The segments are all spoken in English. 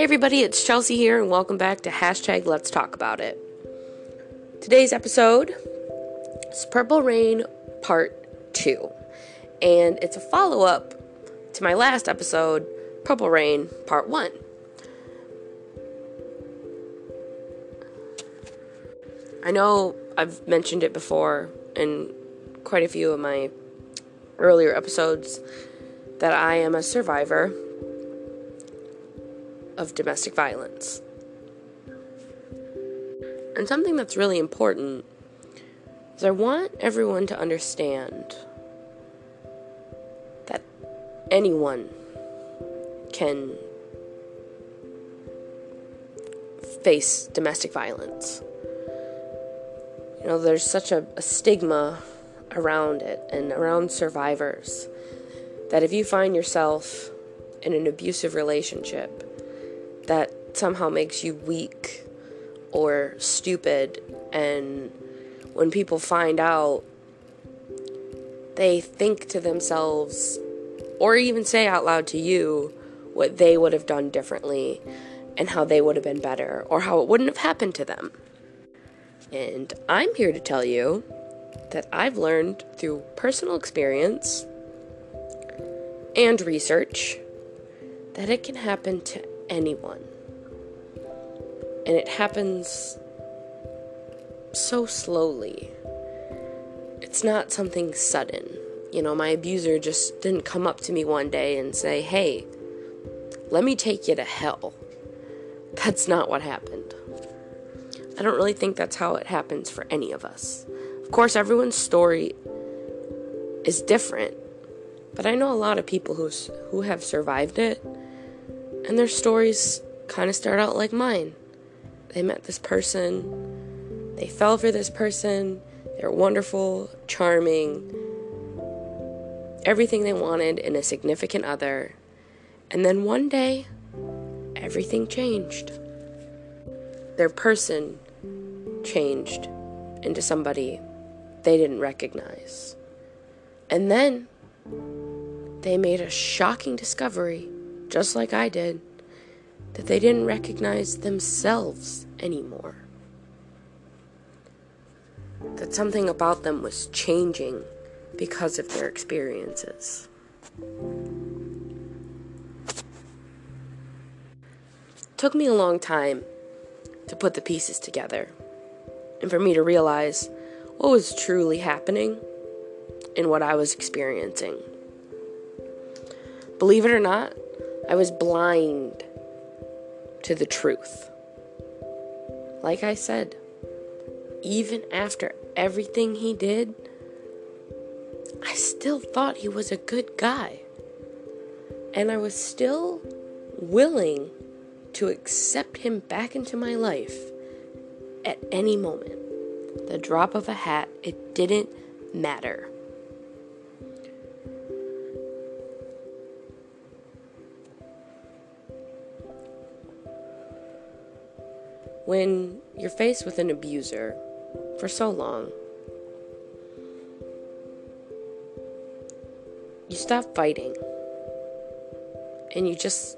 Hey everybody, it's Chelsea here, and welcome back to hashtag Let's Talk About It. Today's episode is Purple Rain Part 2, and it's a follow up to my last episode, Purple Rain Part 1. I know I've mentioned it before in quite a few of my earlier episodes that I am a survivor of domestic violence. And something that's really important is I want everyone to understand that anyone can face domestic violence. You know, there's such a, a stigma around it and around survivors that if you find yourself in an abusive relationship, that somehow makes you weak or stupid. And when people find out, they think to themselves, or even say out loud to you, what they would have done differently and how they would have been better or how it wouldn't have happened to them. And I'm here to tell you that I've learned through personal experience and research that it can happen to anyone. And it happens so slowly. It's not something sudden. You know, my abuser just didn't come up to me one day and say, hey, let me take you to hell. That's not what happened. I don't really think that's how it happens for any of us. Of course, everyone's story is different, but I know a lot of people who's, who have survived it and their stories kind of start out like mine. They met this person, they fell for this person, they're wonderful, charming, everything they wanted in a significant other. And then one day, everything changed. Their person changed into somebody they didn't recognize. And then they made a shocking discovery just like I did, that they didn't recognize themselves anymore. That something about them was changing because of their experiences. It took me a long time to put the pieces together and for me to realize what was truly happening and what I was experiencing. Believe it or not, I was blind to the truth. Like I said, even after everything he did, I still thought he was a good guy. And I was still willing to accept him back into my life at any moment. The drop of a hat, it didn't matter. When you're faced with an abuser for so long, you stop fighting and you just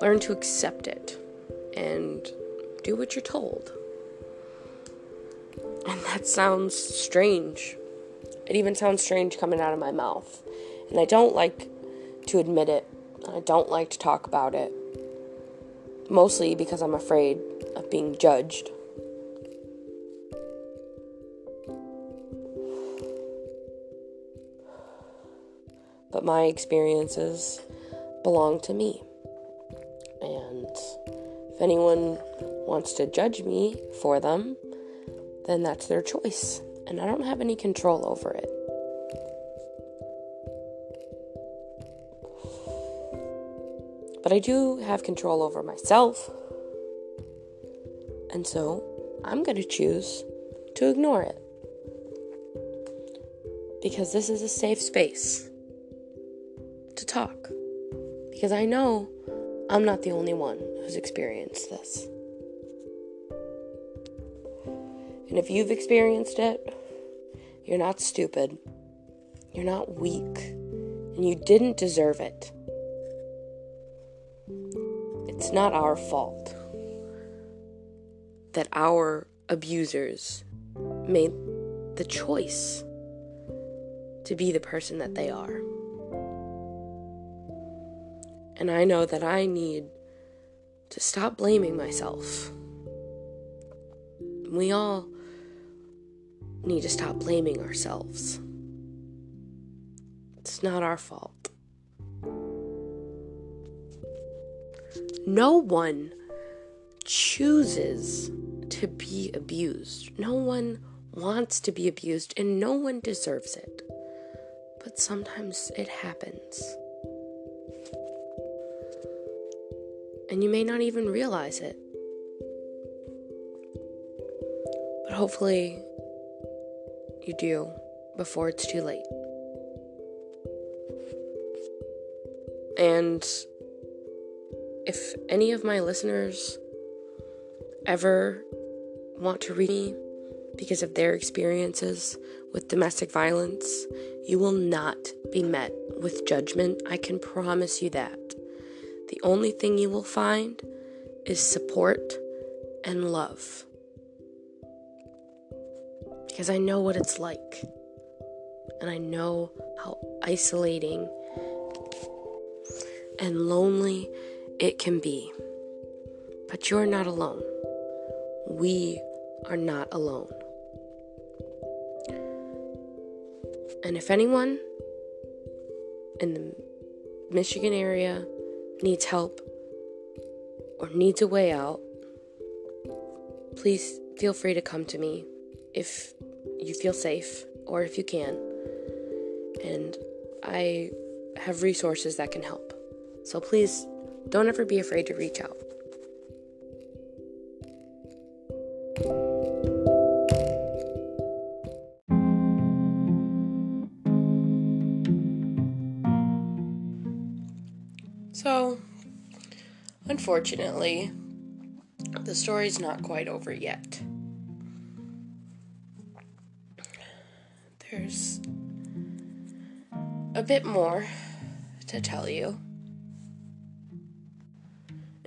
learn to accept it and do what you're told. And that sounds strange. It even sounds strange coming out of my mouth. And I don't like to admit it. I don't like to talk about it mostly because I'm afraid of being judged. But my experiences belong to me. And if anyone wants to judge me for them, then that's their choice. And I don't have any control over it. But I do have control over myself. And so I'm going to choose to ignore it. Because this is a safe space to talk. Because I know I'm not the only one who's experienced this. And if you've experienced it, you're not stupid. You're not weak. And you didn't deserve it. It's not our fault that our abusers made the choice to be the person that they are. And I know that I need to stop blaming myself. We all need to stop blaming ourselves. It's not our fault. No one chooses to be abused. No one wants to be abused, and no one deserves it. But sometimes it happens. and you may not even realize it. But hopefully, you do before it's too late. And if any of my listeners ever want to read me because of their experiences with domestic violence, you will not be met with judgment. I can promise you that the only thing you will find is support and love. Because I know what it's like. And I know how isolating and lonely it can be. But you're not alone. We are not alone. And if anyone in the Michigan area needs help or needs a way out, please feel free to come to me if you feel safe or if you can. And I have resources that can help. So please don't ever be afraid to reach out. So, unfortunately, the story's not quite over yet. There's a bit more to tell you.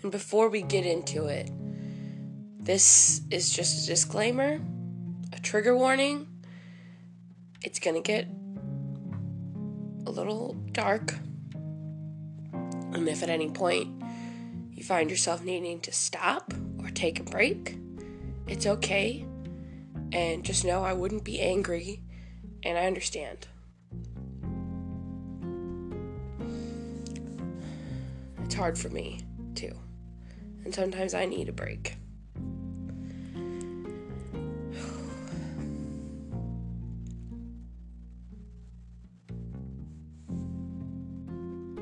And before we get into it, this is just a disclaimer, a trigger warning. It's gonna get a little dark and if at any point you find yourself needing to stop or take a break, it's okay. And just know I wouldn't be angry, and I understand. It's hard for me, too. And sometimes I need a break.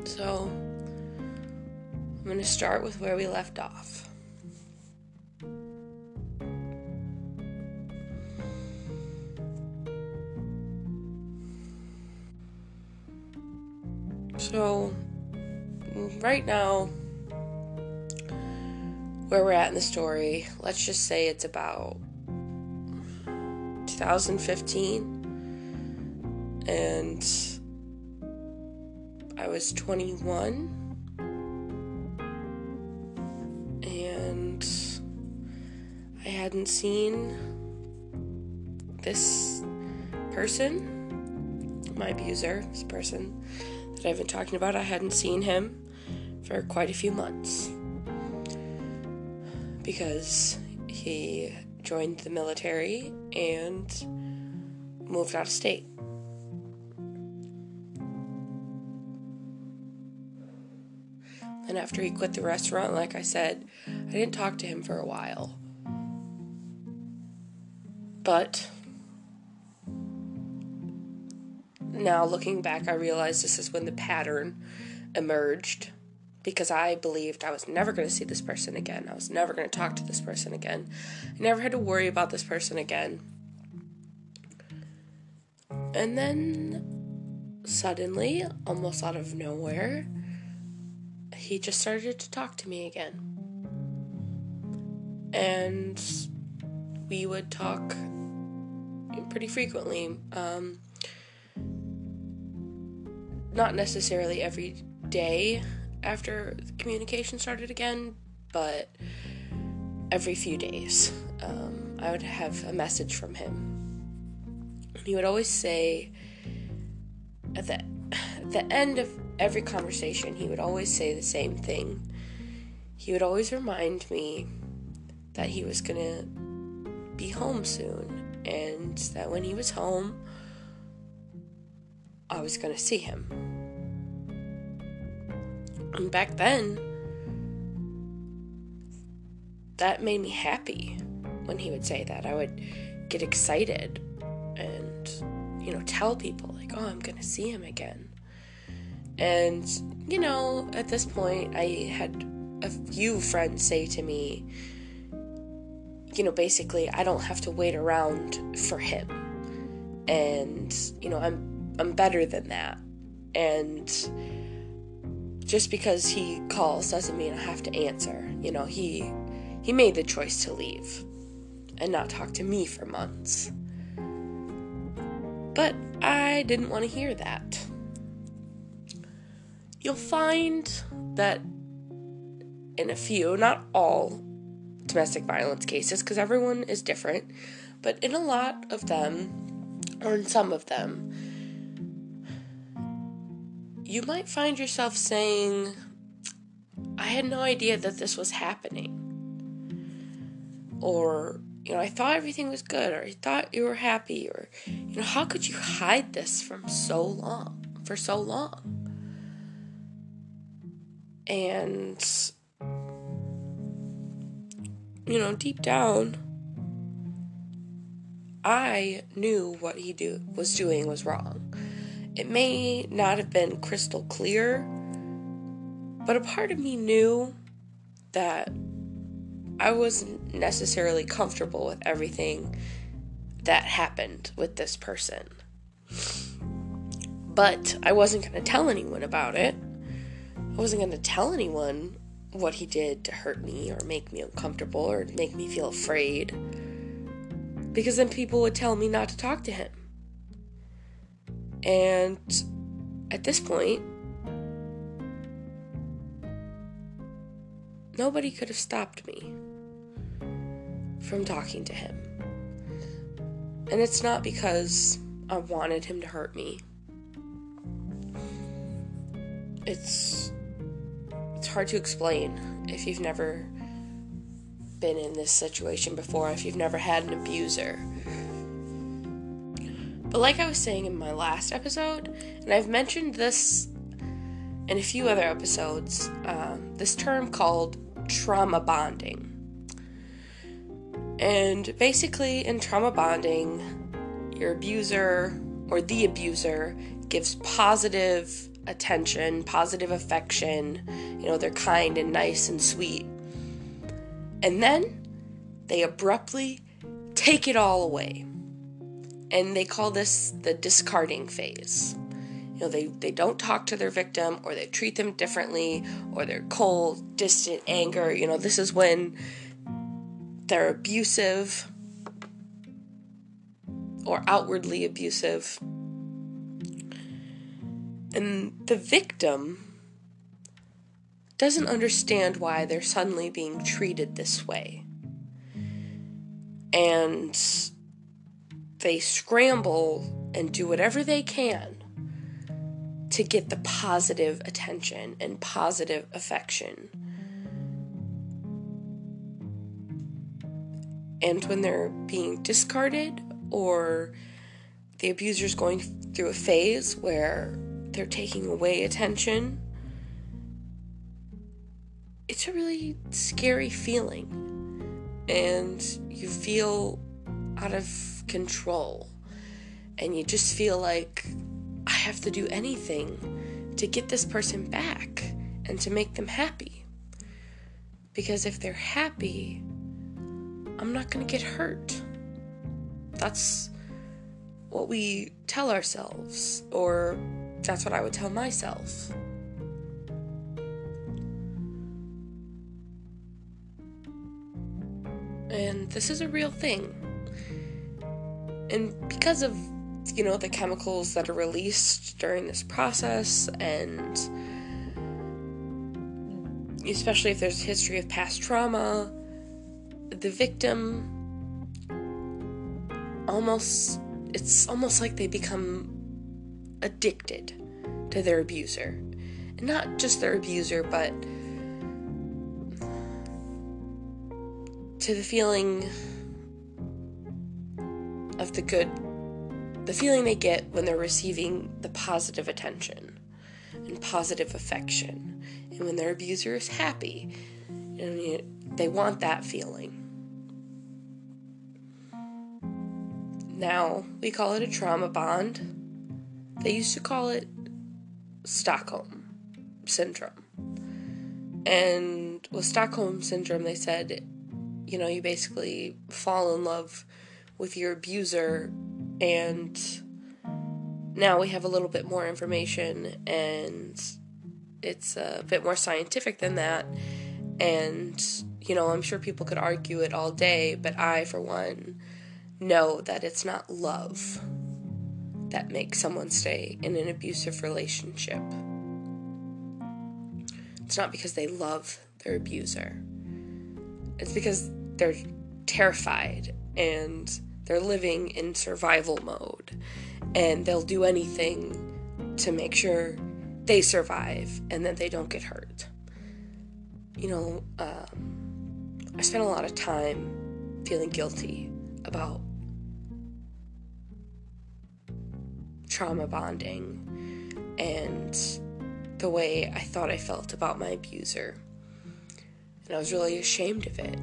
So, I'm going to start with where we left off. So, right now, where we're at in the story, let's just say it's about 2015, and I was 21 and I hadn't seen this person, my abuser, this person that I've been talking about, I hadn't seen him for quite a few months because he joined the military and moved out of state. And after he quit the restaurant, like I said, I didn't talk to him for a while. But now looking back, I realize this is when the pattern emerged because I believed I was never going to see this person again. I was never going to talk to this person again. I never had to worry about this person again. And then suddenly, almost out of nowhere, he just started to talk to me again. And we would talk pretty frequently. Um, not necessarily every day, after communication started again, but every few days, um, I would have a message from him. He would always say, at the, at the end of every conversation, he would always say the same thing. He would always remind me that he was gonna be home soon and that when he was home, I was gonna see him. And back then, that made me happy when he would say that. I would get excited and, you know, tell people, like, oh, I'm gonna see him again. And, you know, at this point, I had a few friends say to me, you know, basically, I don't have to wait around for him. And, you know, I'm I'm better than that. And just because he calls doesn't mean I have to answer. You know, he he made the choice to leave and not talk to me for months. But I didn't want to hear that. You'll find that in a few, not all domestic violence cases, because everyone is different, but in a lot of them, or in some of them, you might find yourself saying, I had no idea that this was happening. Or, you know, I thought everything was good, or I thought you were happy, or, you know, how could you hide this from so long, for so long? And you know, deep down, I knew what he do was doing was wrong. It may not have been crystal clear, but a part of me knew that I wasn't necessarily comfortable with everything that happened with this person. But I wasn't going to tell anyone about it. I wasn't going to tell anyone what he did to hurt me or make me uncomfortable or make me feel afraid. Because then people would tell me not to talk to him. And at this point, nobody could have stopped me from talking to him. And it's not because I wanted him to hurt me. It's it's hard to explain if you've never been in this situation before, if you've never had an abuser. But like I was saying in my last episode, and I've mentioned this in a few other episodes, um, this term called trauma bonding. And basically, in trauma bonding, your abuser or the abuser gives positive attention, positive affection. You know, they're kind and nice and sweet. And then they abruptly take it all away. And they call this the discarding phase. You know, they, they don't talk to their victim or they treat them differently or they're cold, distant anger. You know, this is when they're abusive or outwardly abusive and the victim doesn't understand why they're suddenly being treated this way. And they scramble and do whatever they can to get the positive attention and positive affection. And when they're being discarded or the abuser's going through a phase where they're taking away attention. It's a really scary feeling, and you feel out of control, and you just feel like I have to do anything to get this person back and to make them happy. Because if they're happy, I'm not going to get hurt. That's what we tell ourselves, or that's what I would tell myself. And this is a real thing. And because of, you know, the chemicals that are released during this process and especially if there's a history of past trauma, the victim almost it's almost like they become addicted to their abuser. And not just their abuser, but to the feeling the good, the feeling they get when they're receiving the positive attention and positive affection. And when their abuser is happy, and they want that feeling. Now we call it a trauma bond. They used to call it Stockholm syndrome. And with Stockholm syndrome, they said, you know, you basically fall in love with your abuser, and now we have a little bit more information, and it's a bit more scientific than that. And, you know, I'm sure people could argue it all day, but I, for one, know that it's not love that makes someone stay in an abusive relationship. It's not because they love their abuser, it's because they're terrified and they're living in survival mode and they'll do anything to make sure they survive and that they don't get hurt. You know, um, I spent a lot of time feeling guilty about trauma bonding and the way I thought I felt about my abuser. And I was really ashamed of it.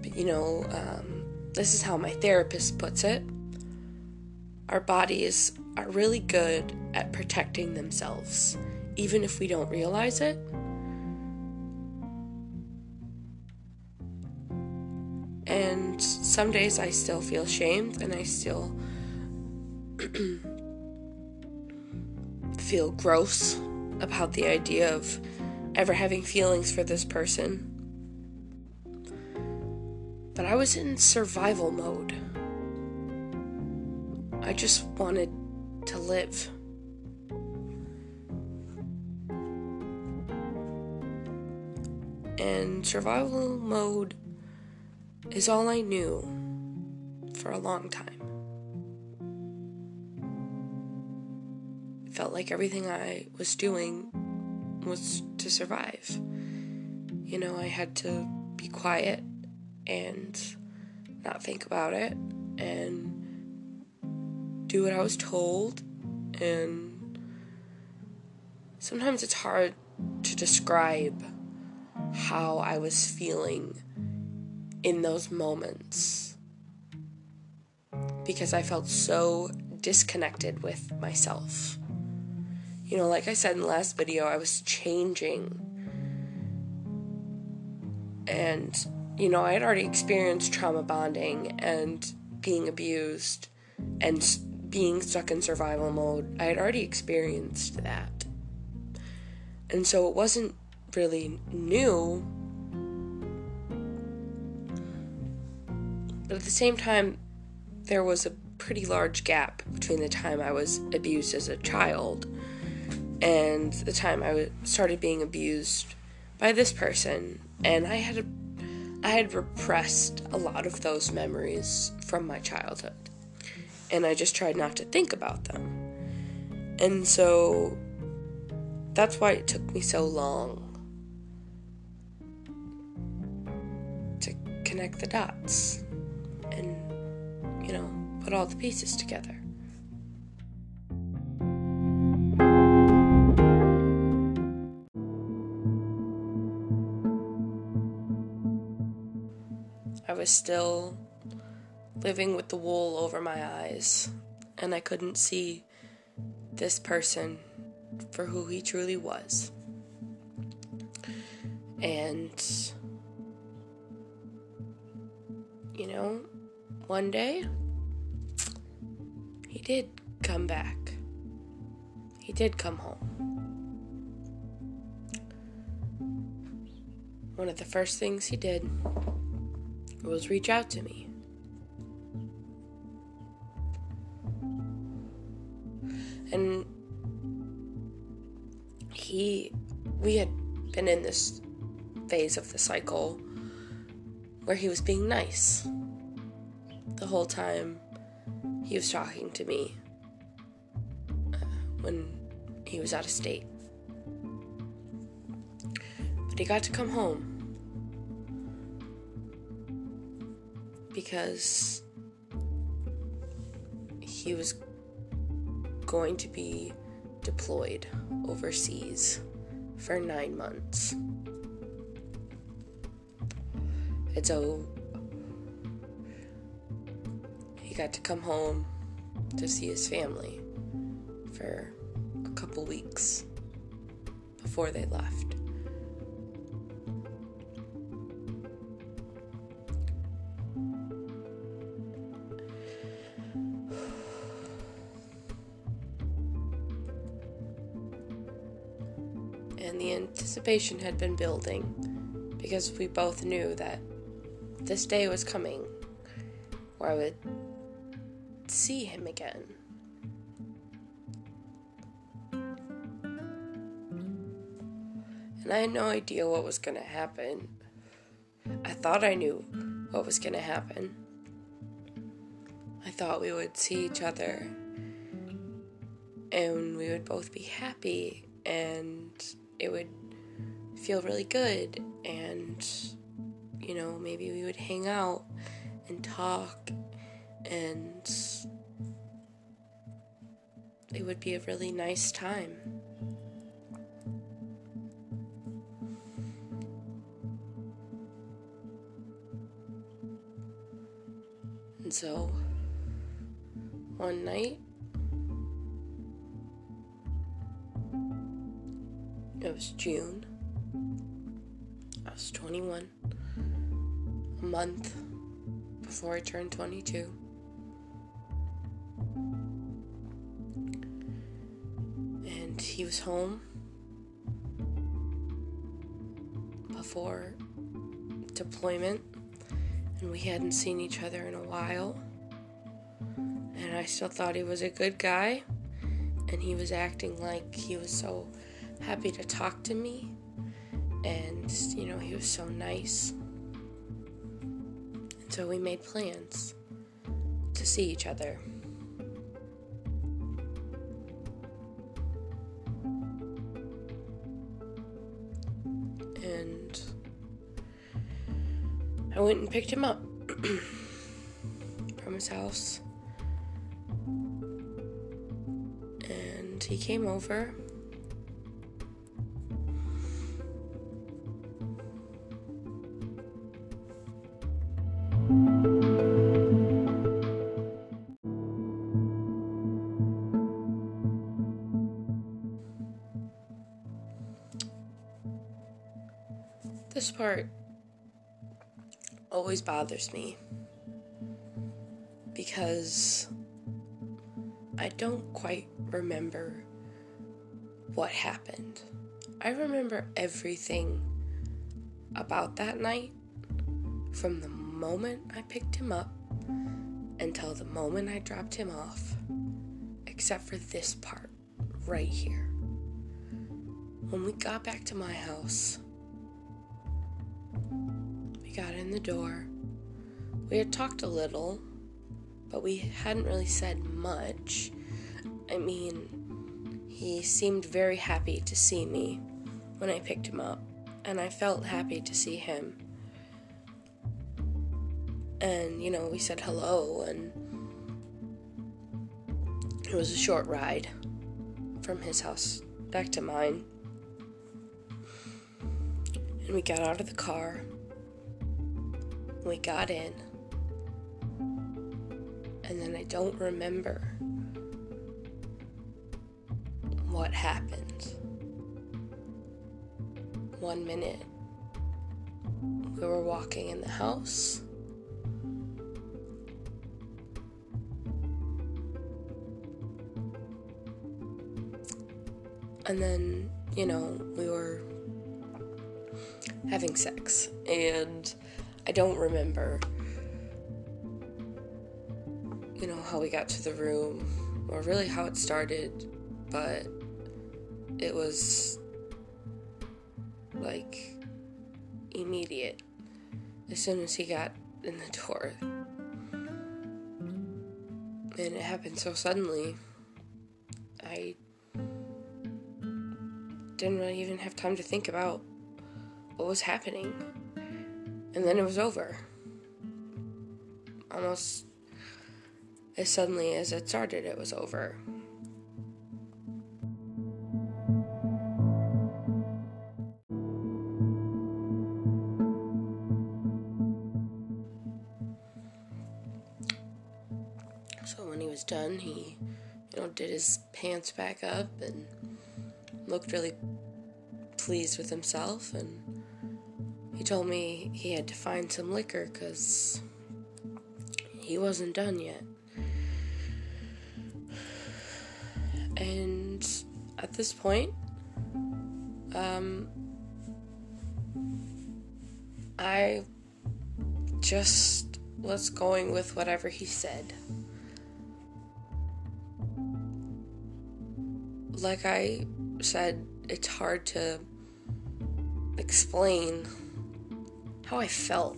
But you know, um, this is how my therapist puts it. Our bodies are really good at protecting themselves, even if we don't realize it. And some days I still feel shamed and I still feel gross about the idea of ever having feelings for this person. But I was in survival mode. I just wanted to live. And survival mode is all I knew for a long time. It felt like everything I was doing was to survive. You know, I had to be quiet and not think about it and do what I was told. And sometimes it's hard to describe how I was feeling in those moments because I felt so disconnected with myself. You know, like I said in the last video, I was changing. And, you know, I had already experienced trauma bonding and being abused and being stuck in survival mode. I had already experienced that. And so it wasn't really new. But at the same time, there was a pretty large gap between the time I was abused as a child and the time I started being abused by this person, and I had I had repressed a lot of those memories from my childhood, and I just tried not to think about them, and so that's why it took me so long to connect the dots and you know put all the pieces together. Was still living with the wool over my eyes, and I couldn't see this person for who he truly was. And, you know, one day, he did come back. He did come home. One of the first things he did was reach out to me. And he, we had been in this phase of the cycle where he was being nice the whole time he was talking to me uh, when he was out of state. But he got to come home because he was going to be deployed overseas for nine months. And so he got to come home to see his family for a couple weeks before they left. Anticipation had been building because we both knew that this day was coming where I would see him again. And I had no idea what was going to happen. I thought I knew what was going to happen. I thought we would see each other and we would both be happy and it would feel really good and you know maybe we would hang out and talk and it would be a really nice time. And so, one night, it was June. I was 21, a month before I turned 22. And he was home before deployment, and we hadn't seen each other in a while. And I still thought he was a good guy, and he was acting like he was so happy to talk to me, and you know, he was so nice. and So we made plans to see each other. And I went and picked him up from his house. And he came over Part always bothers me because I don't quite remember what happened. I remember everything about that night from the moment I picked him up until the moment I dropped him off, except for this part right here. When we got back to my house, we got in the door. We had talked a little, but we hadn't really said much. I mean, he seemed very happy to see me when I picked him up, and I felt happy to see him. And, you know, we said hello, and it was a short ride from his house back to mine. And we got out of the car we got in. And then I don't remember what happened. One minute, we were walking in the house. And then, you know, we were having sex. And I don't remember, you know, how we got to the room or really how it started, but it was like immediate as soon as he got in the door. And it happened so suddenly. I didn't really even have time to think about what was happening. And then it was over. Almost as suddenly as it started, it was over. So when he was done, he, you know, did his pants back up and looked really pleased with himself and he told me he had to find some liquor because he wasn't done yet. And at this point, um, I just was going with whatever he said. Like I said, it's hard to explain how I felt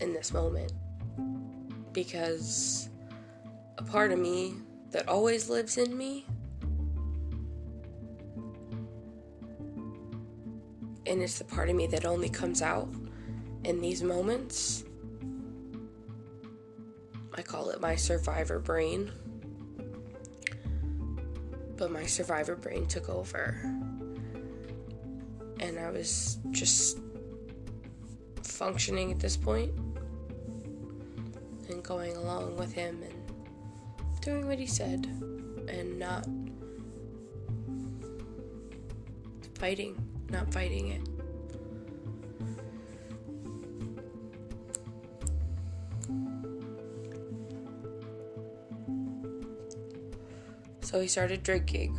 in this moment because a part of me that always lives in me and it's the part of me that only comes out in these moments. I call it my survivor brain. But my survivor brain took over. And I was just functioning at this point and going along with him and doing what he said and not fighting, not fighting it. So he started drinking.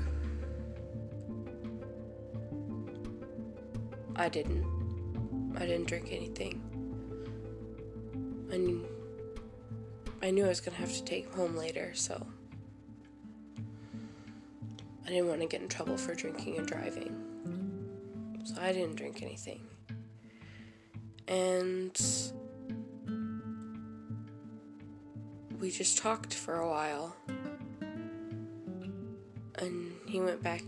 I didn't. I didn't drink anything. I knew, I knew I was gonna have to take him home later, so I didn't want to get in trouble for drinking and driving. So I didn't drink anything. And we just talked for a while and he went back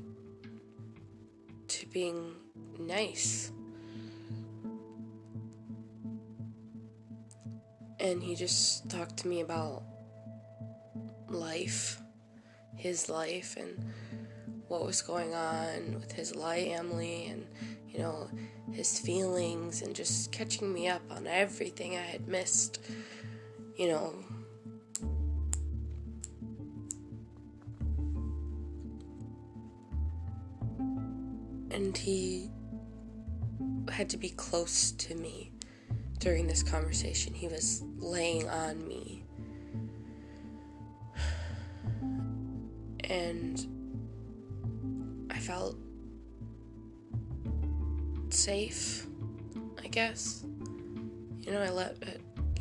to being nice. And he just talked to me about life, his life, and what was going on with his family, and you know, his feelings, and just catching me up on everything I had missed. You know, and he had to be close to me during this conversation. He was laying on me. And I felt safe, I guess. You know, I let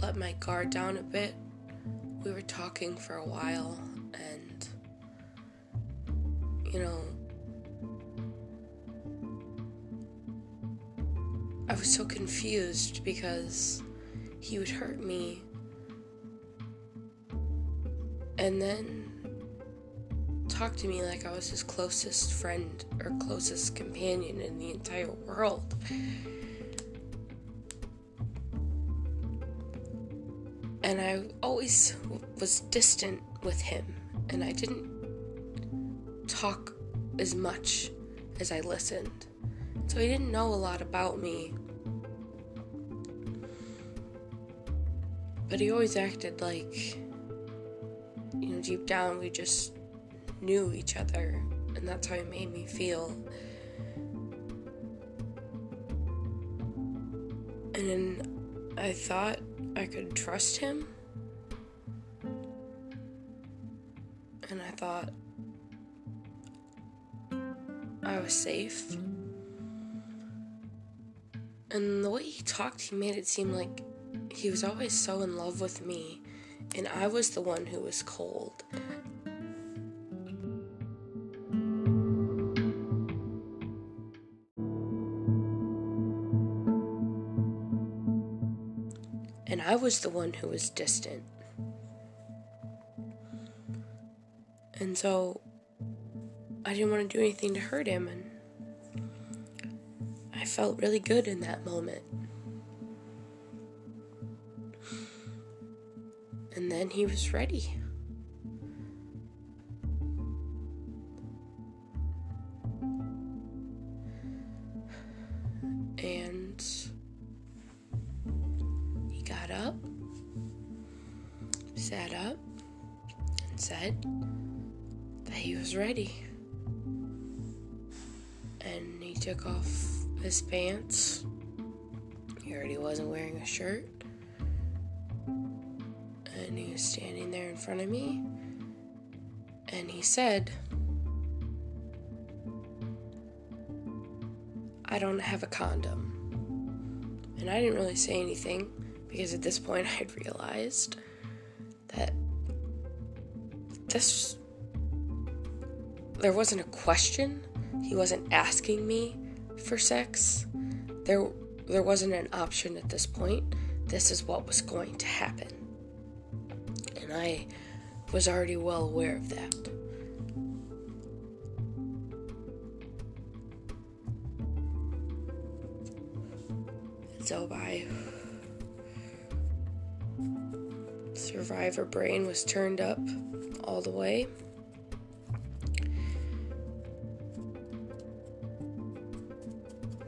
let my guard down a bit. We were talking for a while and you know, I was so confused because he would hurt me and then talk to me like I was his closest friend or closest companion in the entire world. And I always was distant with him, and I didn't talk as much as I listened. So he didn't know a lot about me. But he always acted like, you know, deep down we just knew each other, and that's how he made me feel. And then I thought I could trust him. And I thought I was safe. And the way he talked, he made it seem like he was always so in love with me, and I was the one who was cold. And I was the one who was distant. And so I didn't want to do anything to hurt him, and I felt really good in that moment. And then he was ready. And he got up, sat up, and said that he was ready. And he took off his pants. He already wasn't wearing a shirt. And he was standing there in front of me. And he said, I don't have a condom. And I didn't really say anything because at this point I had realized that this there wasn't a question. He wasn't asking me for sex. There there wasn't an option at this point. This is what was going to happen. And I was already well aware of that. So my survivor brain was turned up all the way.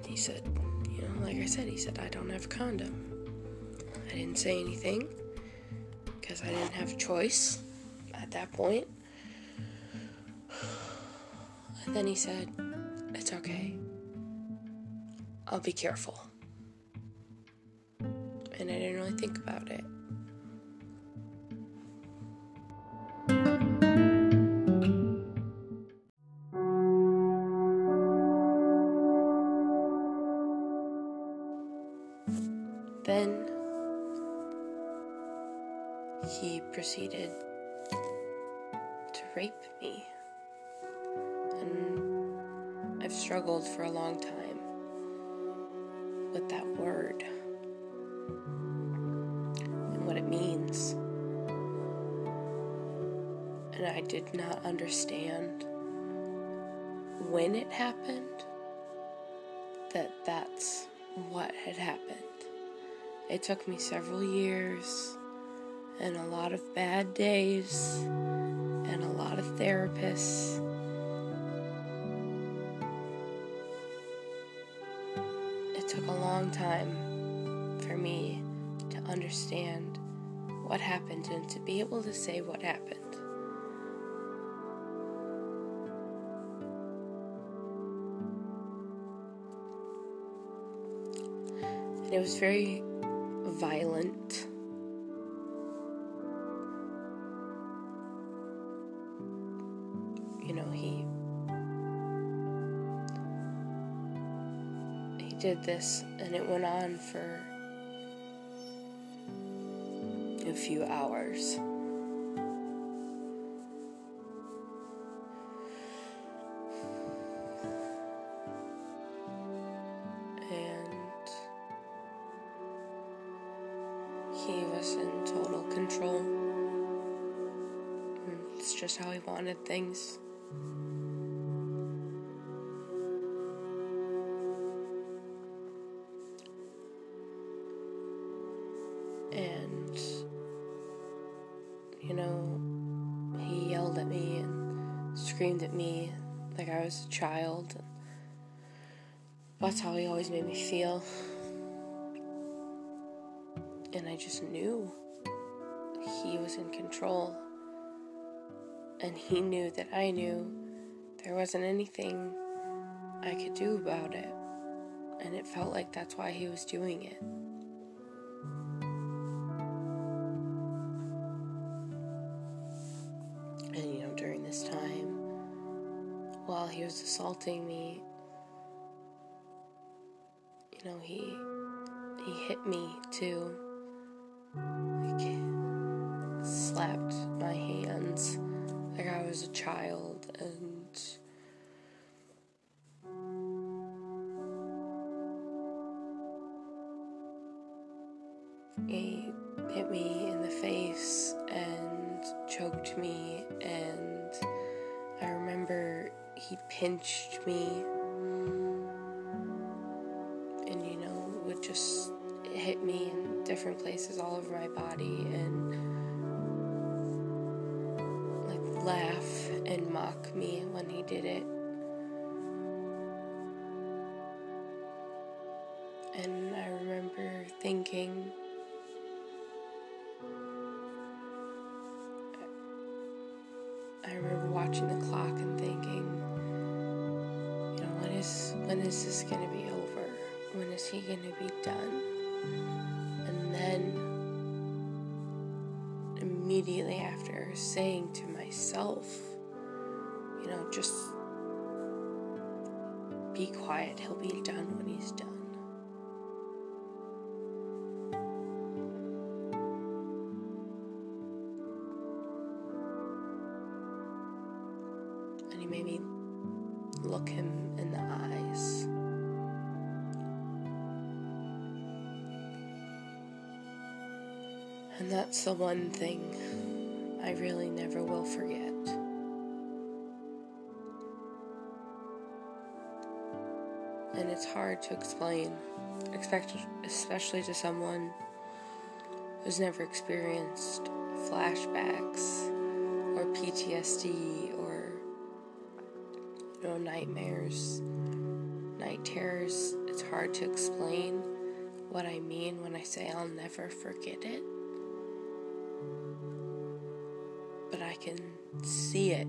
He said, you know, like I said, he said, I don't have a condom. I didn't say anything because I didn't have a choice at that point. And then he said, It's okay. I'll be careful. And I didn't really think about it. Rape me. And I've struggled for a long time with that word and what it means. And I did not understand when it happened that that's what had happened. It took me several years and a lot of bad days and a lot of therapists. It took a long time for me to understand what happened and to be able to say what happened. And it was very violent. Did this and it went on for a few hours. And he was in total control. It's just how he wanted things. You know, he yelled at me and screamed at me like I was a child. That's how he always made me feel. And I just knew he was in control. And he knew that I knew there wasn't anything I could do about it. And it felt like that's why he was doing it. Was assaulting me, you know, he he hit me too. Like slapped my hands like I was a child and he hit me in the face pinched me and, you know, would just hit me in different places all over my body and like laugh and mock me when he did it. And I remember thinking, I remember watching the clock and thinking, is when is this gonna be over? When is he gonna be done? And then immediately after saying to myself, you know, just be quiet, he'll be done when he's done. The one thing I really never will forget. And it's hard to explain, especially to someone who's never experienced flashbacks or PTSD or you know nightmares, night terrors. It's hard to explain what I mean when I say I'll never forget it. Can see it.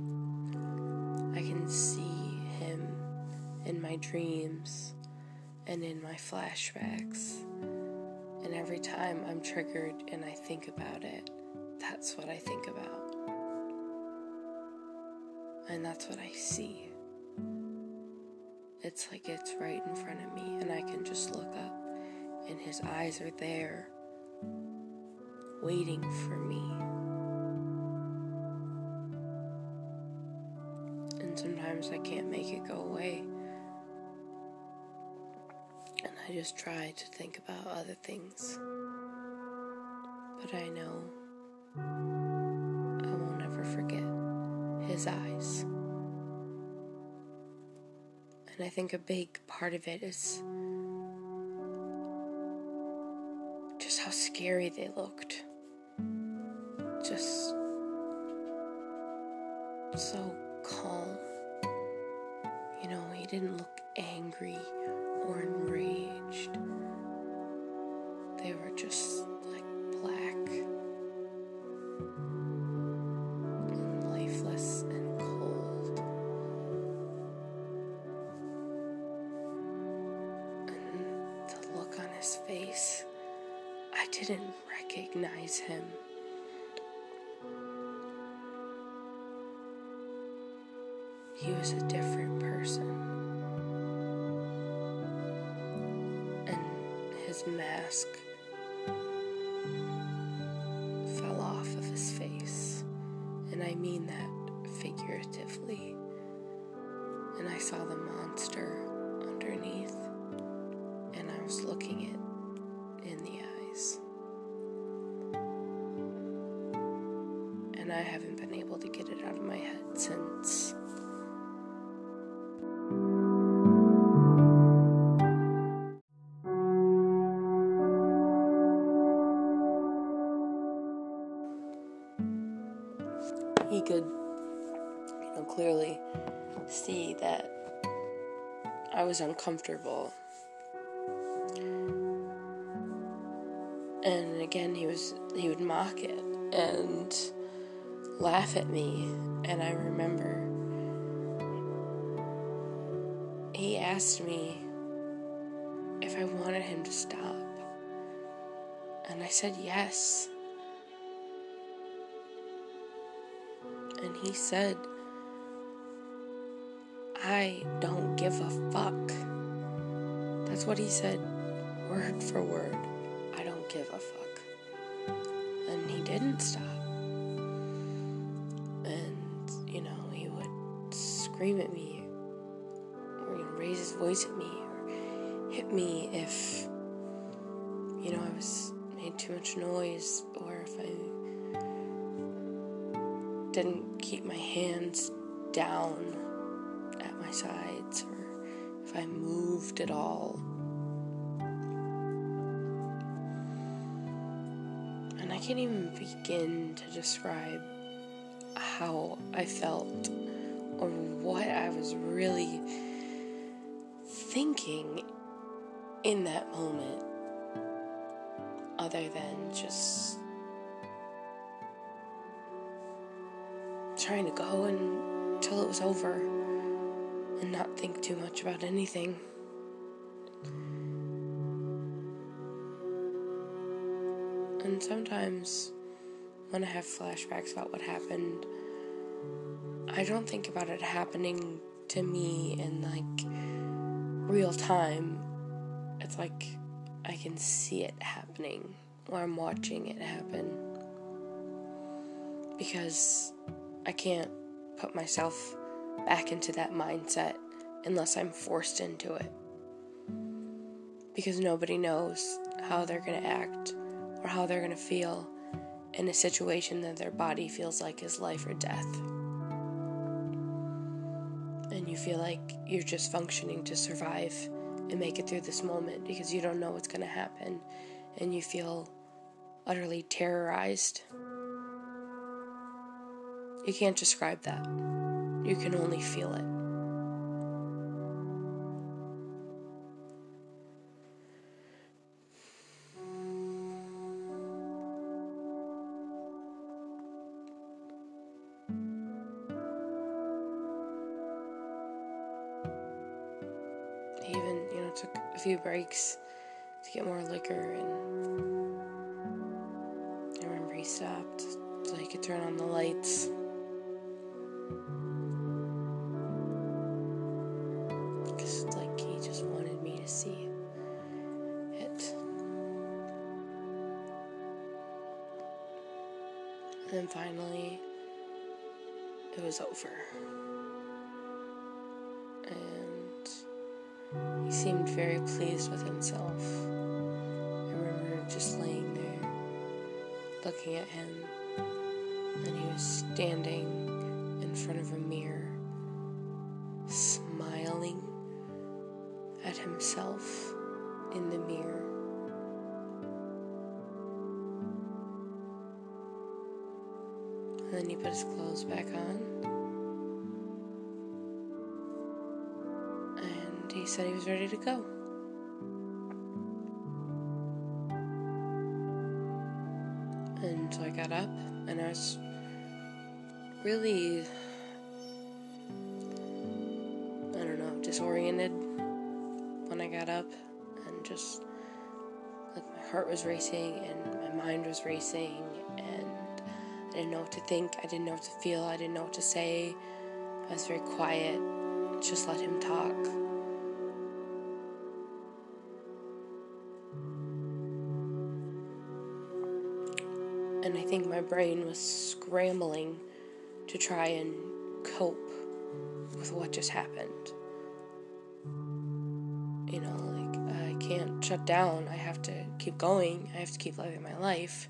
I can see him in my dreams and in my flashbacks. And every time I'm triggered and I think about it, that's what I think about. And that's what I see. It's like it's right in front of me, and I can just look up, and his eyes are there, waiting for me. I can't make it go away. And I just try to think about other things. But I know I will never forget his eyes. And I think a big part of it is just how scary they looked. Just so didn't look angry or enraged. They were just like black and lifeless and cold. And the look on his face, I didn't recognize him. He was a different person. Mask fell off of his face. And I mean that figuratively. And I saw the monster underneath. And I was looking it in the eyes. And I haven't been able to get it out of my head since. Was uncomfortable. And again, he was, he would mock it and laugh at me. And I remember he asked me if I wanted him to stop. And I said yes. And he said, I don't give a fuck. That's what he said, word for word. I don't give a fuck. And he didn't stop. And, you know, he would scream at me, or know, raise his voice at me, or hit me if, you know, I was made too much noise or if I didn't keep my hands down at my sides or if I moved at all. And I can't even begin to describe how I felt or what I was really thinking in that moment other than just trying to go until it was over and not think too much about anything. And sometimes when I have flashbacks about what happened, I don't think about it happening to me in like real time. It's like I can see it happening or I'm watching it happen. Because I can't put myself back into that mindset unless I'm forced into it. Because nobody knows how they're going to act or how they're going to feel in a situation that their body feels like is life or death. And you feel like you're just functioning to survive and make it through this moment because you don't know what's going to happen and you feel utterly terrorized. You can't describe that. You can only feel it. He even, you know, took a few breaks to get more liquor and I remember he stopped so he could turn on the lights. Was over. And he seemed very pleased with himself. I remember just laying there, looking at him, and he was standing in front of a mirror, smiling at himself in the mirror. Then he put his clothes back on. And he said he was ready to go. And so I got up and I was really, I don't know, disoriented when I got up and just like my heart was racing and my mind was racing and I didn't know what to think, I didn't know what to feel, I didn't know what to say. I was very quiet, just let him talk. And I think my brain was scrambling to try and cope with what just happened. You know, like, I can't shut down. I have to keep going. I have to keep living my life.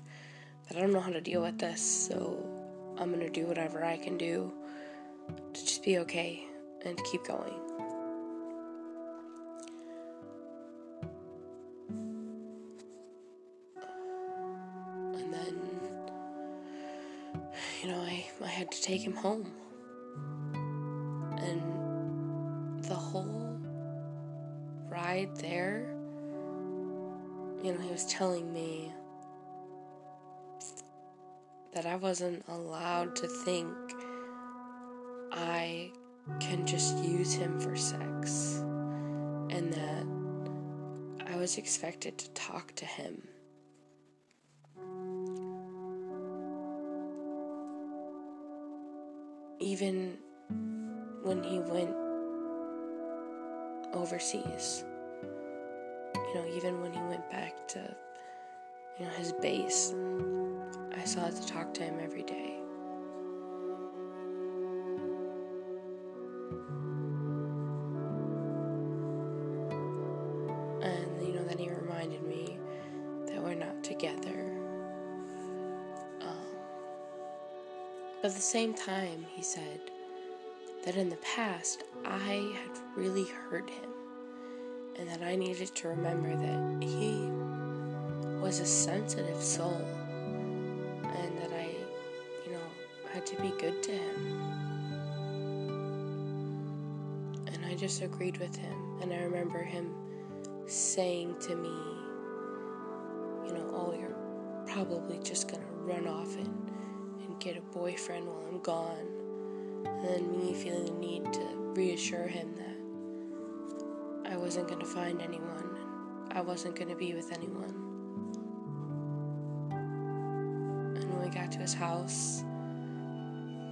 But I don't know how to deal with this, so I'm gonna do whatever I can do to just be okay and keep going. And then, you know, I, I had to take him home. And the whole ride there, you know, he was telling me that I wasn't allowed to think I can just use him for sex and that I was expected to talk to him. Even when he went overseas, you know, even when he went back to, you know, his base. I still had to talk to him every day. And, you know, then he reminded me that we're not together. Um, but at the same time, he said that in the past, I had really hurt him and that I needed to remember that he was a sensitive soul and that I, you know, had to be good to him. And I just agreed with him. And I remember him saying to me, you know, oh, you're probably just gonna run off and, and get a boyfriend while I'm gone. And then me feeling the need to reassure him that I wasn't to find anyone. I wasn't to be with anyone. To his house,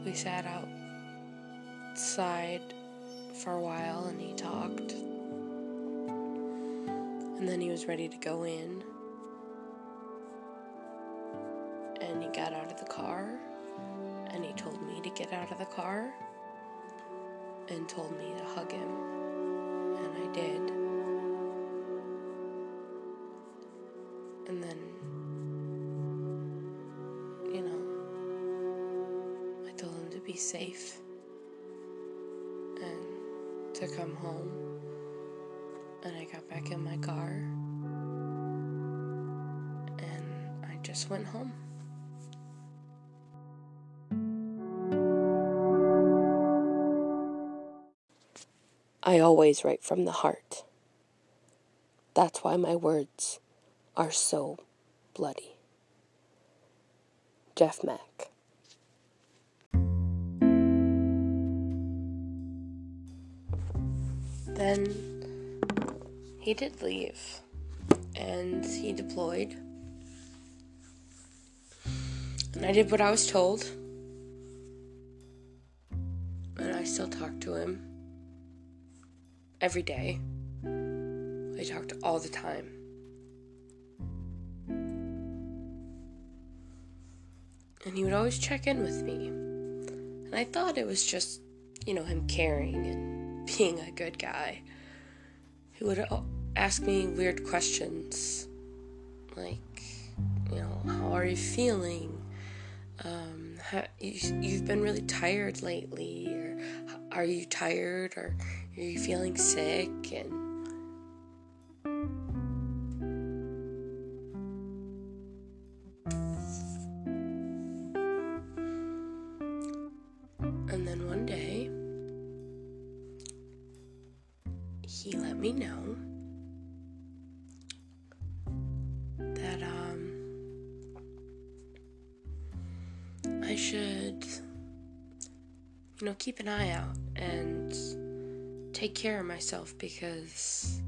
we sat outside for a while and he talked. And then he was ready to go in. And he got out of the car and he told me to get out of the car and told me to hug him and I did. And then, safe and to come home. And I got back in my car and I just went home. I always write from the heart. That's why my words are so bloody. Jeff Mach. Then he did leave and he deployed. And I did what I was told. And I still talk to him every day. I talked all the time. And he would always check in with me. And I thought it was just, you know, him caring and being a good guy. He would ask me weird questions like, you know, how are you feeling? Um, how, you, you've been really tired lately, or are you tired, or are you feeling sick and me know that um I should you know keep an eye out and take care of myself because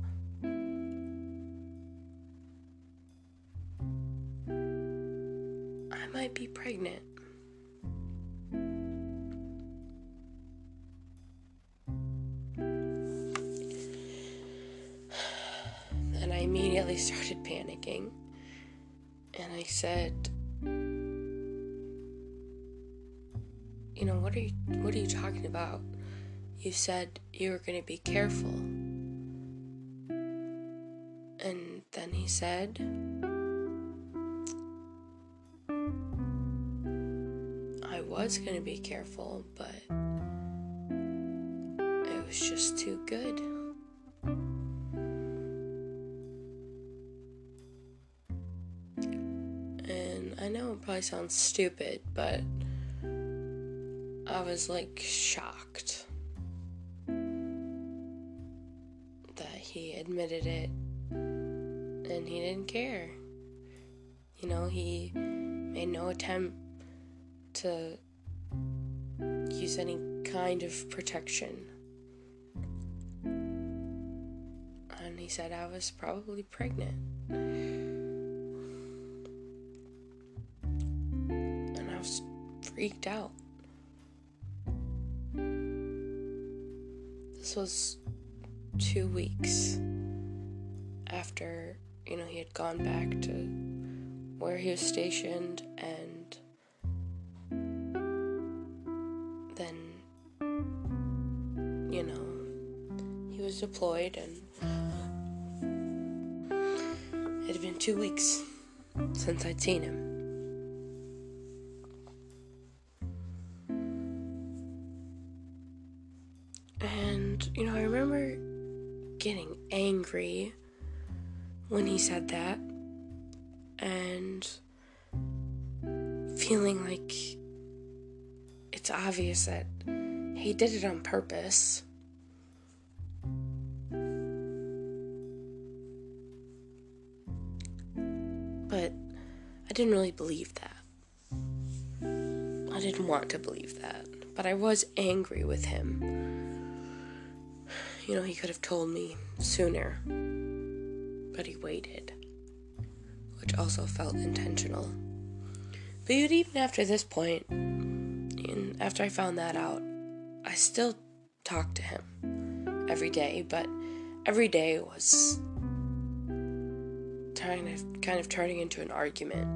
said you were going to be careful. And then he said, I was going to be careful, but it was just too good. And I know it probably sounds stupid, but I was like shocked. Admitted it and he didn't care. You know, he made no attempt to use any kind of protection. And he said I was probably pregnant. And I was freaked out. This was two weeks after, you know, he had gone back to where he was stationed and then, you know, he was deployed and it had been two weeks since I'd seen him. When he said that and feeling like it's obvious that he did it on purpose. But I didn't really believe that. I didn't want to believe that. But I was angry with him. You know, he could have told me sooner. But he waited. Which also felt intentional. But even after this point, and after I found that out, I still talked to him every day, but every day was trying to kind of turning into an argument.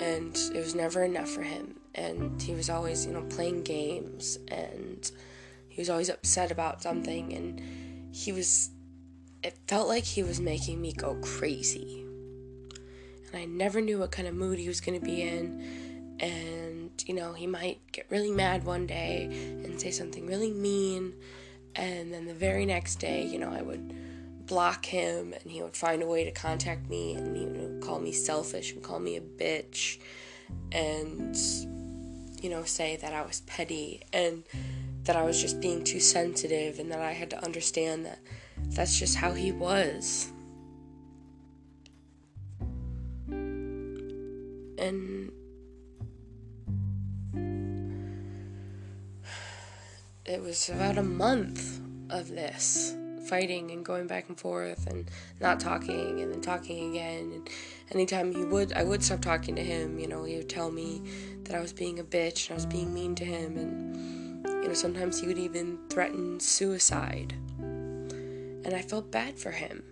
And it was never enough for him. And he was always, you know, playing games and he was always upset about something and he was it felt like he was making me go crazy. And I never knew what kind of mood he was going to be in and you know, he might get really mad one day and say something really mean and then the very next day, you know, I would block him and he would find a way to contact me and he would call me selfish and call me a bitch and you know say that I was petty and that I was just being too sensitive and that I had to understand that that's just how he was. And it was about a month of this fighting and going back and forth and not talking and then talking again. And anytime he would I would stop talking to him you know he would tell me that I was being a bitch and I was being mean to him. And you know sometimes he would even threaten suicide and I felt bad for him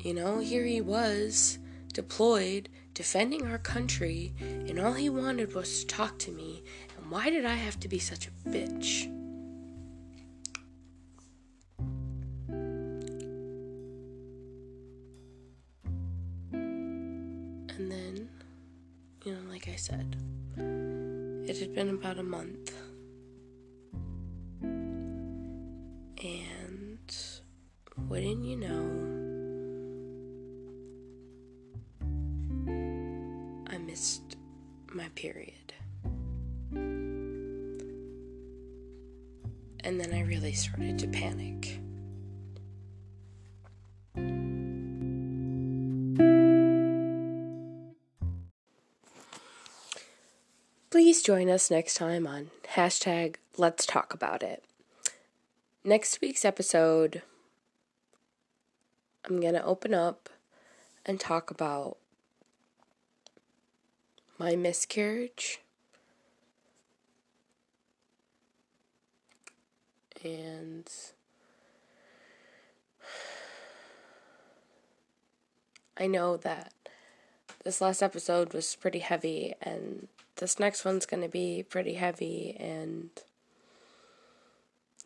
you know here he was deployed defending our country and all he wanted was to talk to me and why did I have to be such a bitch And then, you know, like I said, it had been about a month. And wouldn't you know, I missed my period. And then I really started to panic. Please join us next time on hashtag Let's Talk About It. Next week's episode, I'm going to open up and talk about my miscarriage and I know that this last episode was pretty heavy and this next one's going to be pretty heavy and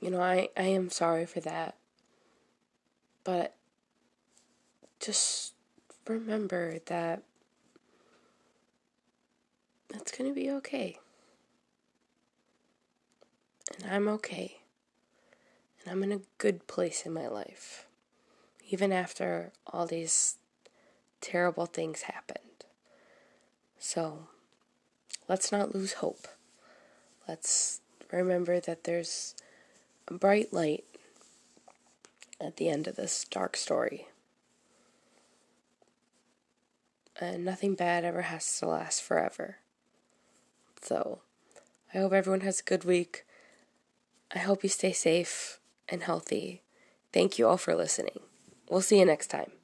you know I I am sorry for that. But just remember that it's going to be okay and I'm okay and I'm in a good place in my life even after all these terrible things happened so let's not lose hope. Let's remember that there's a bright light at the end of this dark story. And nothing bad ever has to last forever. So, I hope everyone has a good week. I hope you stay safe and healthy. Thank you all for listening. We'll see you next time.